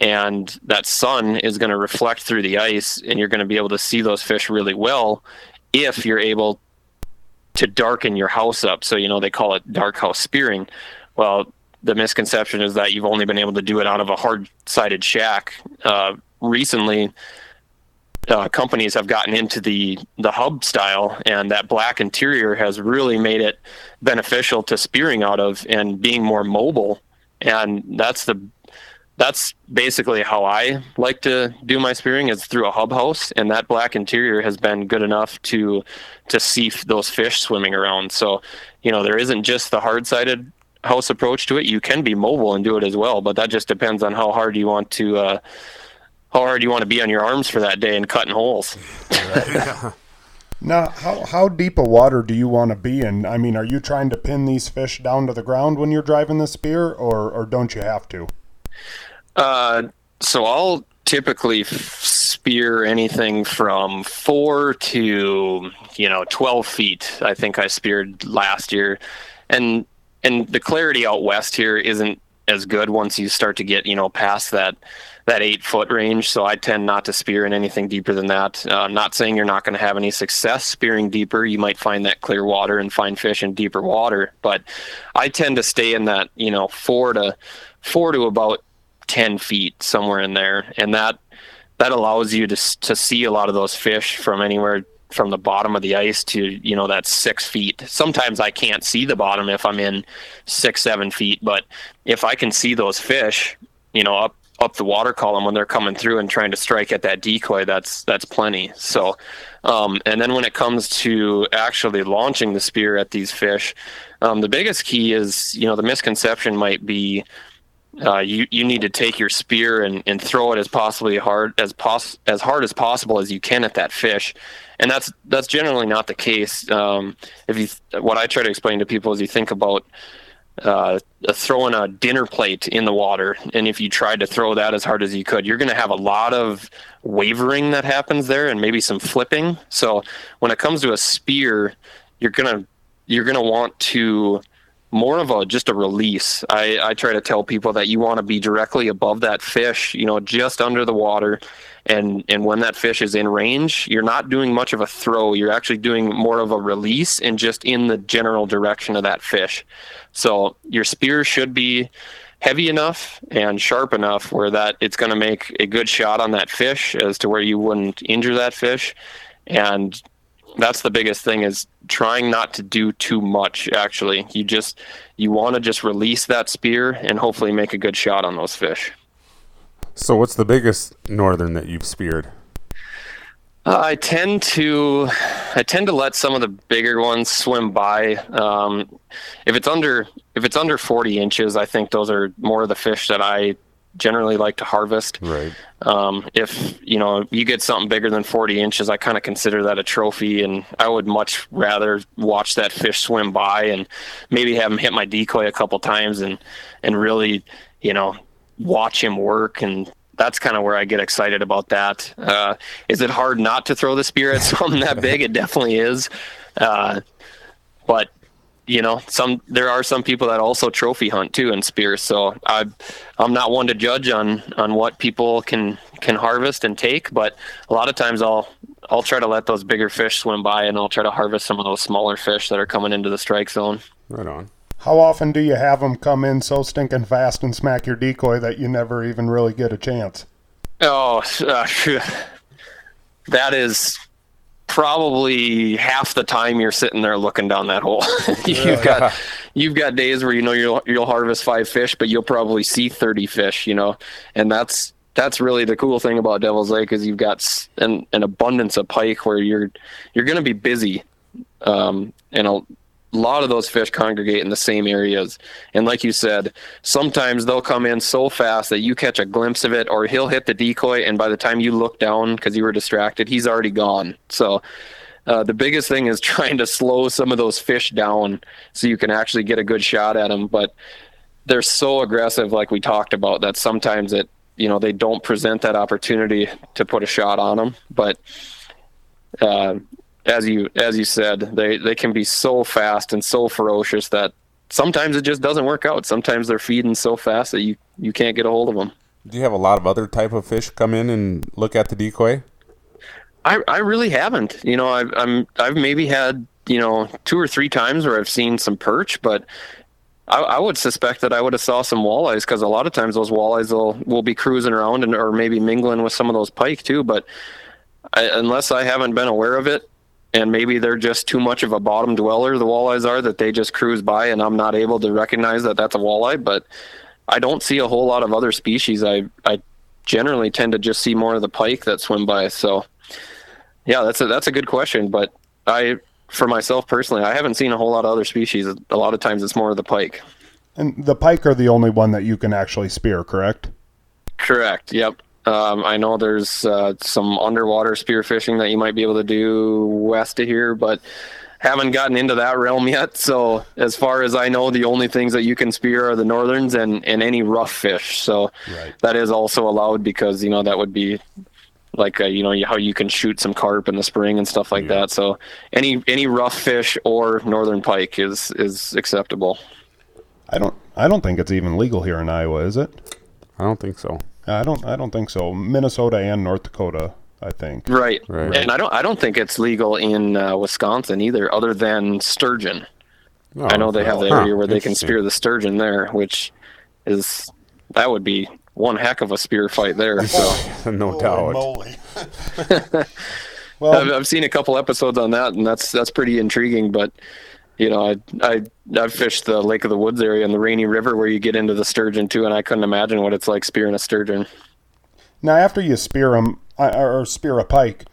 and that sun is going to reflect through the ice and you're going to be able to see those fish really well if you're able to darken your house up. So you know they call it dark house spearing. Well the misconception is that you've only been able to do it out of a hard sided shack. Uh, recently uh, companies have gotten into the the hub style and that black interior has really made it beneficial to spearing out of and being more mobile. And that's the that's basically how I like to do my spearing is through a hub house, and that black interior has been good enough to to see f- those fish swimming around. So, you know, there isn't just the hard sided house approach to it. You can be mobile and do it as well, but that just depends on how hard you want to uh, how hard you want to be on your arms for that day and cutting holes. <laughs>
Now, how, how deep a water do you want to be in? I mean, are you trying to pin these fish down to the ground when you're driving the spear, or, or don't you have to?
Uh, so I'll typically spear anything from four to you know twelve feet. I think I speared last year, and and the clarity out west here isn't as good once you start to get you know past that that eight foot range. So I tend not to spear in anything deeper than that. Uh, not saying you're not going to have any success spearing deeper. You might find that clear water and find fish in deeper water, but I tend to stay in that you know four to four to about 10 feet somewhere in there and that that allows you to to see a lot of those fish from anywhere from the bottom of the ice to you know that six feet. Sometimes i can't see the bottom if i'm in six seven feet but if i can see those fish you know up up the water column when they're coming through and trying to strike at that decoy that's that's plenty. So um, and then when it comes to actually launching the spear at these fish um, the biggest key is you know the misconception might be uh, you you need to take your spear and, and throw it as possibly hard as pos- as hard as possible as you can at that fish, and that's that's generally not the case. Um, if you what I try to explain to people is you think about uh, throwing a dinner plate in the water, and if you tried to throw that as hard as you could, you're going to have a lot of wavering that happens there, and maybe some flipping. So when it comes to a spear, you're gonna you're gonna want to more of a just a release. I, I try to tell people that you want to be directly above that fish, you know, just under the water. And and when that fish is in range, you're not doing much of a throw. You're actually doing more of a release and just in the general direction of that fish. So your spear should be heavy enough and sharp enough where that it's going to make a good shot on that fish as to where you wouldn't injure that fish. And that's the biggest thing is trying not to do too much actually. You just you want to just release that spear and hopefully make a good shot on those fish.
So what's the biggest northern that you've speared?
Uh, i tend to i tend to let some of the bigger ones swim by. Um, if it's under if it's under 40 inches i think those are more of the fish that i generally like to harvest.
Right.
Um, if you know you get something bigger than 40 inches, I kind of consider that a trophy, and I would much rather watch that fish swim by and maybe have him hit my decoy a couple times and and really, you know, watch him work and. That's kind of where I get excited about that. Uh, is it hard not to throw the spear at <laughs> something that big? It definitely is. Uh, but you know, some there are some people that also trophy hunt too in spears. So I, I'm not one to judge on on what people can can harvest and take, but a lot of times I'll I'll try to let those bigger fish swim by, and I'll try to harvest some of those smaller fish that are coming into the strike zone.
Right on.
How often do you have them come in so stinking fast and smack your decoy that you never even really get a chance?
Oh, uh, <laughs> that is probably half the time you're sitting there looking down that hole. <laughs> you've got you've got days where you know you'll you'll harvest five fish, but you'll probably see thirty fish. You know, and that's that's really the cool thing about Devil's Lake is you've got an, an abundance of pike where you're you're going to be busy, um, and a, a lot of those fish congregate in the same areas. And like you said, sometimes they'll come in so fast that you catch a glimpse of it, or he'll hit the decoy, and by the time you look down because you were distracted, he's already gone. So uh, the biggest thing is <laughs> trying to slow some of those fish down so you can actually get a good shot at them. But they're so aggressive, like we talked about, that sometimes it you know they don't present that opportunity to put a shot on them. But uh, as you as you said, they they can be so fast and so ferocious that sometimes it just doesn't work out. Sometimes they're feeding so fast that you you can't get a hold of them.
Do you have a lot of other type of fish come in and look at the decoy?
I I really haven't. You know, I've I'm I've maybe had you know two or three times where I've seen some perch, but I, I would suspect that I would have saw some walleyes because a lot of times those walleyes will will be cruising around and or maybe mingling with some of those pike too. But I, unless I haven't been aware of it, and maybe they're just too much of a bottom dweller the walleyes are that they just cruise by and i'm not able to recognize that that's a walleye but i don't see a whole lot of other species. I i generally tend to just see more of the pike that swim by so yeah that's a that's a good question but i for myself personally i haven't seen a whole lot of other species. A lot of times it's more of the pike.
And the pike are the only one that you can actually spear correct?
Correct yep um, I know there's uh, some underwater spearfishing that you might be able to do west of here, but haven't gotten into that realm <laughs> yet. So as far as I know, the only things that you can spear are the northerns and, and any rough fish. So right. that is also allowed because you know that would be like uh, you know how you can shoot some carp in the spring and stuff like yeah. that. So any any rough fish or northern pike is is acceptable.
I don't I don't think it's even legal here in Iowa, is it?
I don't think so.
I don't. I don't think so. Minnesota and North Dakota. I think.
Right. right. And I don't. I don't think it's legal in uh, Wisconsin either, other than sturgeon. Oh, I know they have the area huh, where they can spear the sturgeon there, which is that would be one heck of a spear fight there. So <laughs>
no doubt. <laughs>
well, I've, I've, seen a couple episodes on that, and that's that's pretty intriguing. But you know, I I I've fished the Lake of the Woods area and the Rainy River where you get into the sturgeon too, and I couldn't imagine what it's like spearing a sturgeon.
Now, after you spear them or spear a pike,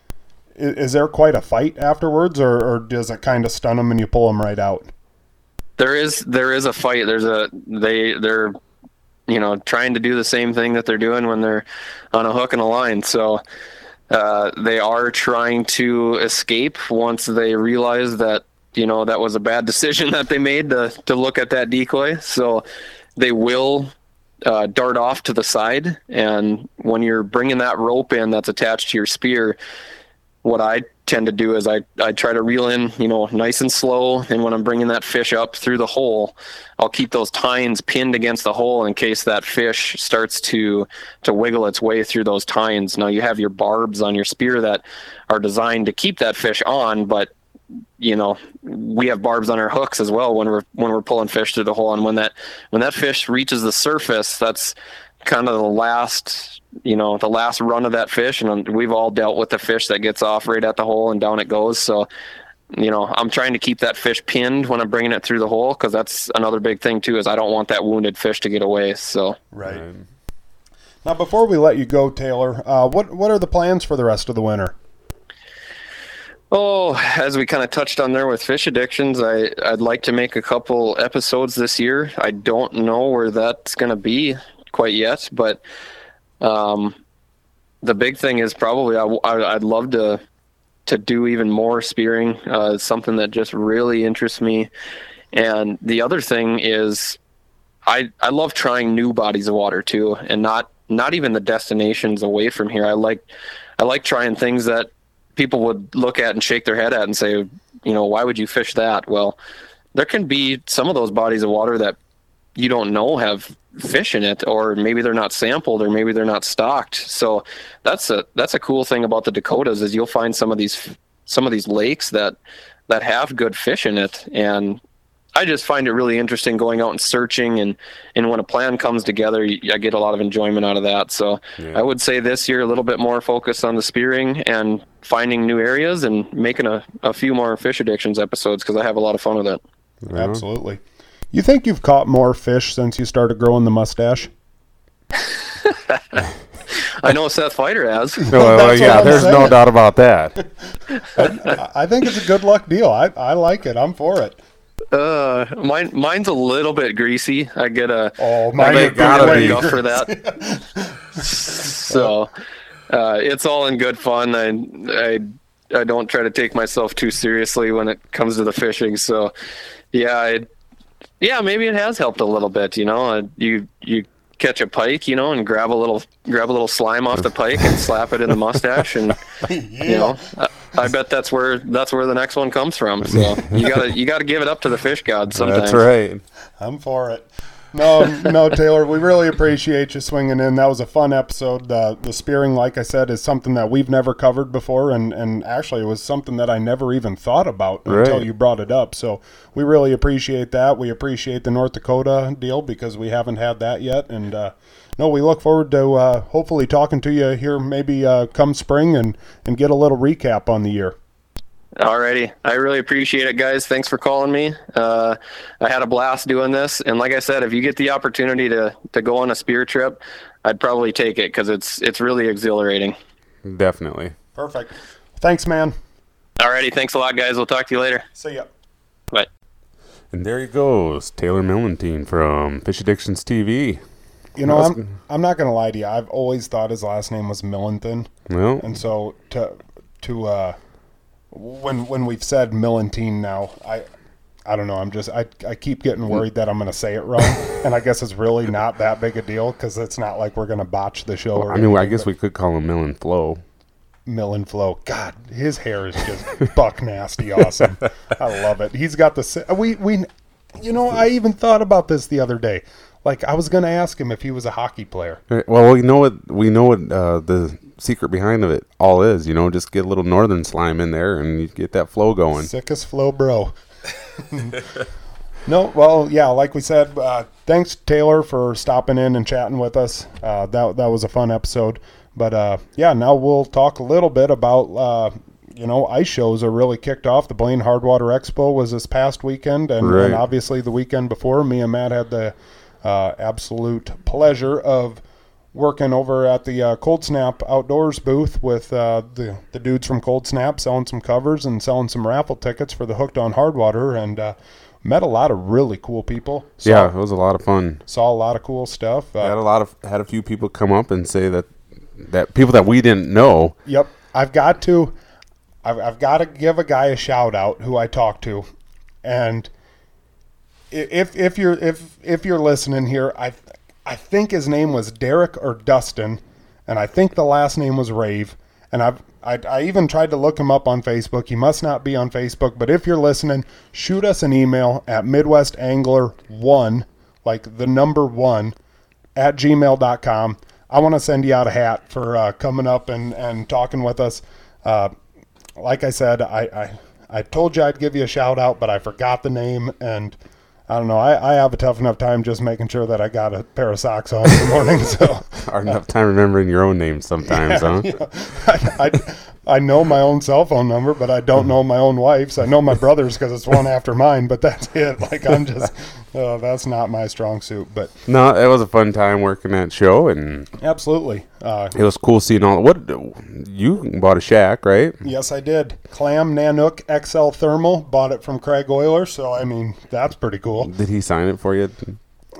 is, is there quite a fight afterwards, or, or does it kind of stun them and you pull them right out?
There is there is a fight. There's a they they're you know, trying to do the same thing that they're doing when they're on a hook and a line. So uh, they are trying to escape once they realize that you know that was a bad <laughs> decision that they made to to look at that decoy. So they will uh, dart off to the side, and when you're bringing that rope in that's attached to your spear, what I tend to do is I, I try to reel in, you know, nice and slow. And when I'm bringing that fish up through the hole, I'll keep those tines pinned against the hole in case that fish starts to, to wiggle its way through those tines. Now you have your barbs on your spear that are designed to keep that fish on, but you know, we have barbs on our hooks as well when we're, when we're pulling fish through the hole. And when that, when that fish reaches the surface, that's kind of the last you know the last run of that fish. And we've all dealt with the fish that gets off right at the hole and down it goes. So you know i'm trying to keep that fish pinned when i'm bringing it through the hole because that's another big thing too is i don't want that wounded fish to get away. So
right. Now before we let you go taylor uh, what what are the plans for the rest of the winter
Oh, as we kind of touched on there with fish addictions, I, I'd like to make a couple episodes this year. I don't know where that's going to be quite yet, but um, the big thing is probably I, I would love to to do even more spearing. Uh, something that just really interests me. And the other thing is, I I love trying new bodies of water too, and not not even the destinations away from here. I like I like trying things that people would look at and shake their head at and say, you know, why would you fish that? Well, there can be some of those bodies of water that you don't know have fish in it or maybe they're not sampled or maybe they're not stocked so that's a that's a cool thing about the dakotas is you'll find some of these some of these lakes that that have good fish in it and i just find it really interesting going out and searching and and when a plan comes together i get a lot of enjoyment out of that so yeah. i would say this year a little bit more focus on the spearing and finding new areas and making a, a few more fish addictions episodes because i have a lot of fun with it
absolutely you think you've caught more fish since you started growing the mustache? <laughs>
I know Seth Feider has. <laughs>
well, yeah, there's saying. no doubt about that. <laughs>
I, I, think it's a good luck deal. I, I like it. I'm for it.
Uh, mine mine's a little bit greasy. I get a
oh, mine
gotta be for that. <laughs> so, uh, it's all in good fun. I I I don't try to take myself too seriously when it comes to the fishing. So, yeah, I yeah, maybe it has helped a little bit. You know, uh, you you catch a pike, you know, and grab a little grab a little slime off the pike and slap it in the mustache, and yeah. <laughs> you know, I, I, bet that's where that's where the next one comes from. So you gotta you gotta give it up to the fish god sometimes.
That's right.
I'm for it. No, no, Taylor, we really appreciate you swinging in. That was a fun episode. The the spearing, like I said, is something that we've never covered before, and and actually it was something that I never even thought about right. until you brought it up. So we really appreciate that. We appreciate the North Dakota deal because we haven't had that yet, and uh, no, we look forward to uh, hopefully talking to you here maybe uh, come spring and and get a little recap on the year.
Alrighty, I really appreciate it, guys. Thanks for calling me. Uh, I had a blast doing this, and like I said, if you get the opportunity to to go on a spear trip, I'd probably take it because it's it's really exhilarating.
Definitely.
Perfect. Thanks, man.
Alrighty, thanks a lot, guys. We'll talk to you later.
See ya.
Bye.
And there he goes, Taylor Mellenthin from Fish Addictions TV.
You know, I'm I'm not gonna lie to you. I've always thought his last name was Millington.
Well,
and so to to uh, when when we've said Mellenthin now, I I don't know. I'm just I I keep getting worried that I'm going to say it wrong, <laughs> and I guess it's really not that big a deal because it's not like we're going to botch the show.
Well, I mean, I guess we could call him Millen Flow.
Millen Flow. God, his hair is just <laughs> buck nasty awesome. I love it. He's got the we we, you know, I even thought about this the other day. Like I was going to ask him if he was a hockey player.
Well, we know what we know what uh, the secret behind of it all is. You know, just get a little northern slime in there and you get that flow going.
Sickest flow, bro. <laughs> no, well, yeah, like we said, uh, thanks Taylor for stopping in and chatting with us. Uh, that that was a fun episode. But uh, yeah, now we'll talk a little bit about uh, you know ice shows are really kicked off. The Blaine Hardwater Expo was this past weekend, and, right. and obviously the weekend before, me and Matt had the uh, absolute pleasure of working over at the uh, Cold Snap Outdoors booth with uh, the the dudes from Cold Snap selling some covers and selling some raffle tickets for the Hooked on Hardwater and uh, met a lot of really cool people. Saw,
yeah, it was a lot of fun.
saw a lot of cool stuff.
I had
Uh,
a lot of had a few people come up and say that that people that we didn't know.
yep, I've got to, I've, I've got to give a guy a shout out who I talked to, and if if you're if if you're listening here, I I think his name was Derek or Dustin, and I think the last name was Rave, and I've. I, I even tried to look him up on Facebook. He must not be on Facebook, but if you're listening, shoot us an email at MidwestAngler1, like the number one, at gmail.com. I want to send you out a hat for uh, coming up and, and talking with us. Uh, like I said, I, I, I told you I'd give you a shout out, but I forgot the name. And I don't know. I, I have a tough enough time just making sure that I got a pair of socks on in the morning. So <laughs>
Hard enough time remembering your own name sometimes, huh? <laughs>
I, I, I know my own cell phone number, but I don't know my own wife's. I know my <laughs> brother's because it's one after mine, but that's it. Like I'm just, uh, <laughs> that's not my strong suit. But
No, it was a fun time working that show, and
absolutely, uh,
it was cool seeing all. What you bought a shack, right?
Yes, I did. Clam Nanook XL Thermal. Bought it from Craig Euler, so I mean that's pretty cool.
Did he sign it for you?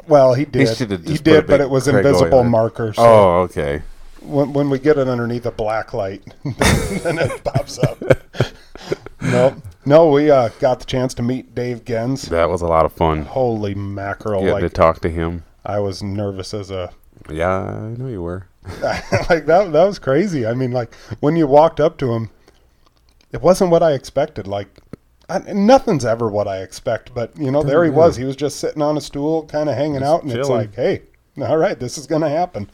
Well, he did. He,
put
did, but it was
Craig
invisible
Euler.
marker. So
Oh, okay.
When, when we get it underneath a black light, <laughs> then it pops up. no, no, we uh, got the chance to meet Dave Genz.
That was a lot of fun.
Holy mackerel!
Getting to talk to him.
I was nervous as a
Yeah, I know you were. <laughs>
like that. That was crazy. I mean, like when you walked up to him, it wasn't what I expected. Like I, nothing's ever what I expect, but you know, there he was. He was just sitting on a stool, kind of hanging out, and it's like, hey, all right, this is gonna happen.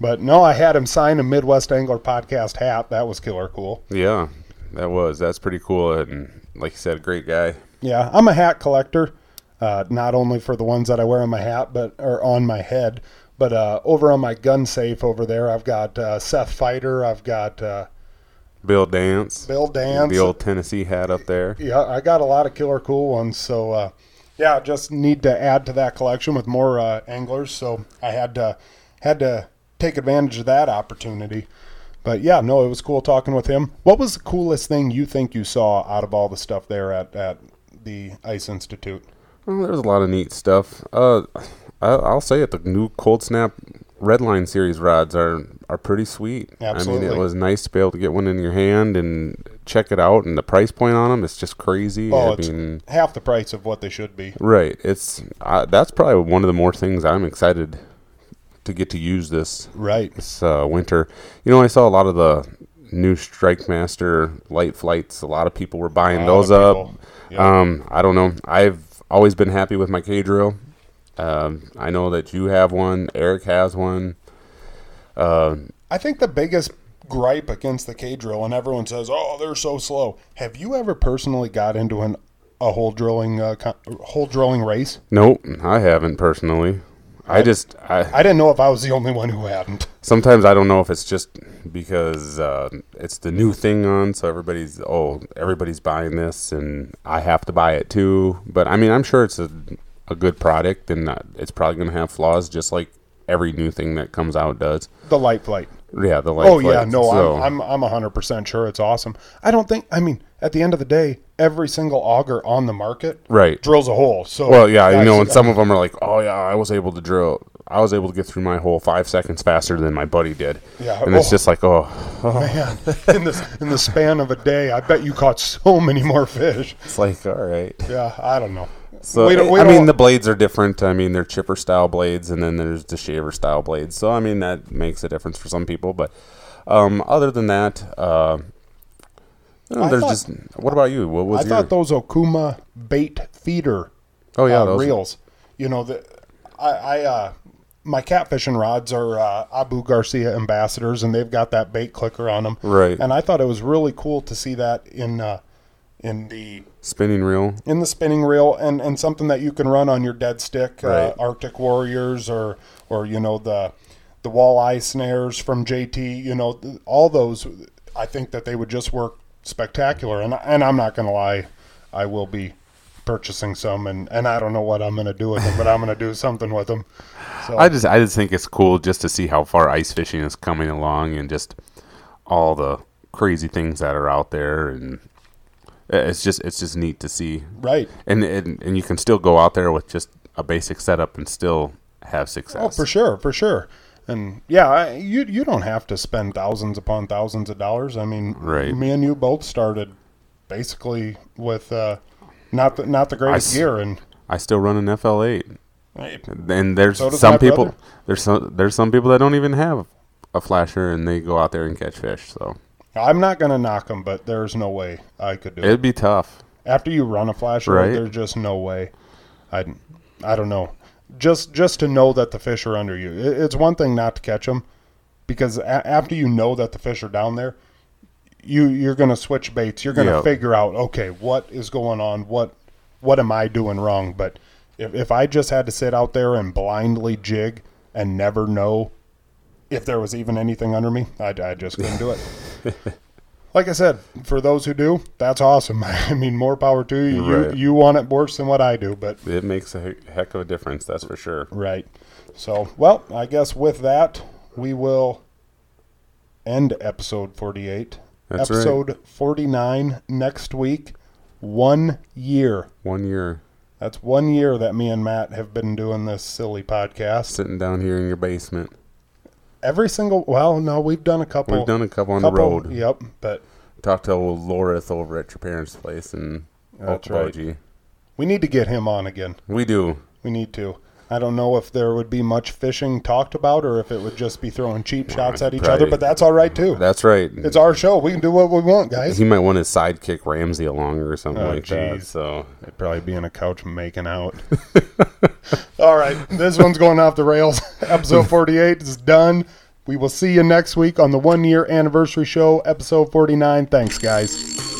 But no, I had him sign a Midwest Angler podcast hat. That was killer cool.
Yeah, that was. That's pretty cool. And like you said, great guy.
Yeah, I'm a hat collector, uh, not only for the ones that I wear on my hat, but or on my head, but uh, over on my gun safe over there, I've got uh, Seth Feider, I've got uh,
Bill Dance.
Bill Dance.
The old Tennessee hat up there.
Yeah, I got a lot of killer cool ones. So uh, yeah, just need to add to that collection with more uh, anglers. So I had to had to take advantage of that opportunity. But yeah, no, it was cool talking with him. What was the coolest thing you think you saw out of all the stuff there at, at the Ice Institute?
Well, there was a lot of neat stuff. Uh, I, I'll say it. The new Cold Snap Redline series rods are are pretty sweet. I mean,
Absolutely.
it was nice to be able to get one in your hand and check it out. And the price point on them is just crazy.
Oh,
I
it's
mean,
half the price of what they should be.
right? It's uh, that's probably one of the more things I'm excited to get to use this
Right.
this uh, winter. You know, I saw a lot of the new Strike Master light flights. A lot of people were buying those up.
Yep.
Um, I don't know. I've always been happy with my K drill. Um, I know that you have one. Eric has one. Uh,
I think the biggest gripe against the K drill, and everyone says, "Oh, they're so slow." Have you ever personally got into an a hole drilling uh, hole drilling race?
nope, I haven't personally. I just I
I didn't know if I was the only one who hadn't.
sometimes I don't know if it's just because uh, it's the new thing on, so everybody's oh everybody's buying this and I have to buy it too. But I mean, I'm sure it's a a good product and uh, it's probably going to have flaws, just like every new thing that comes out does.
The Lite-Flite.
Yeah, the light.
Oh yeah, no,
so-
I'm I'm I'm hundred percent sure it's awesome. I don't think. I mean, at the end of the day, every single auger on the market
right.
drills a hole. So
Well, yeah, you know, and some of them are like, "Oh yeah, I was able to drill. I was able to get through my hole five seconds faster than my buddy did."
Yeah,
and it's
oh.
just like, "Oh, oh. <laughs>
man, in the in the span of a day, I bet you caught so many more fish.
it's like, all right."
Yeah, I don't know.
So
We don't-
I mean, the blades are different. I mean, they're chipper style blades, and then there's the shaver style blades. So I mean, that makes a difference for some people. But um, other than that, uh, you there's
thought-
just. What about you? What was
I
your?
thought those Okuma bait feeder
oh yeah,
uh,
those,
reels. You know, the I, I uh, my catfishing rods are uh, Abu Garcia Ambassadeurs, and they've got that bait clicker on them.
Right.
And I thought it was really cool to see that in uh, in the
spinning reel.
in the spinning reel, and, and something that you can run on your dead stick, uh, Arctic Warriors, or or you know the the walleye snares from JT. You know, th- all those. I think that they would just work spectacular, and and I'm not gonna lie, I will be purchasing some, and, and I don't know what I'm gonna do with them, but I'm gonna do something with them. So
I just I just think it's cool just to see how far ice fishing is coming along and just all the crazy things that are out there and It's just it's just neat to see,
Right.
and and, and you can still go out there with just a basic setup and still have success.
Oh, for sure, for sure. And yeah, you you don't have to spend thousands upon thousands of dollars. I mean,
Right.
me and you both started basically with uh, not the not the greatest
s-
gear, and
I still run an FL8,
hey,
and there's
So
some people
brother.
there's some there's some people that don't even have a flasher and they go out there and catch fish. So
I'm not gonna knock them, but there's no way I could do it.
it'd be tough.
After you run a flasher,
Right.
there's just no way. I I don't know. Just just to know that the fish are under you. It's one thing not to catch them, because a- after you know that the fish are down there, you you're gonna switch baits. You're gonna
Yep.
figure out okay what is going on. What what am I doing wrong? But if if I just had to sit out there and blindly jig and never know if there was even anything under me, I, I just couldn't do it. <laughs> like I said, for those who do, that's awesome. <laughs> I mean, more power to you. You,
Right.
you want it worse than what I do, but
It makes a heck of a difference, that's for sure.
right. So, well, I guess with that, we will end episode 48.
That's right.
episode 49 next week. One year.
One year
That's one year that me and Matt have been doing this silly podcast.
sitting down here in your basement.
Every single, well, no, we've done a couple.
We've done a couple on
couple,
the road.
Yep, but
Talked to old Lorith over at your parents' place and
That's right. We need to get him on again.
We do.
We need to. I don't know if there would be much fishing talked about or if it would just be throwing cheap shots at each other, but that's all right too.
That's right.
It's our show. We can do what we want, guys.
he might want his sidekick Ramsey along or something
Oh,
like that. So
it'd probably be on a couch making out. <laughs> all right. This one's going off the rails. <laughs> Episode 48 is done. We will see you next week on the one year anniversary show, episode 49. Thanks, guys.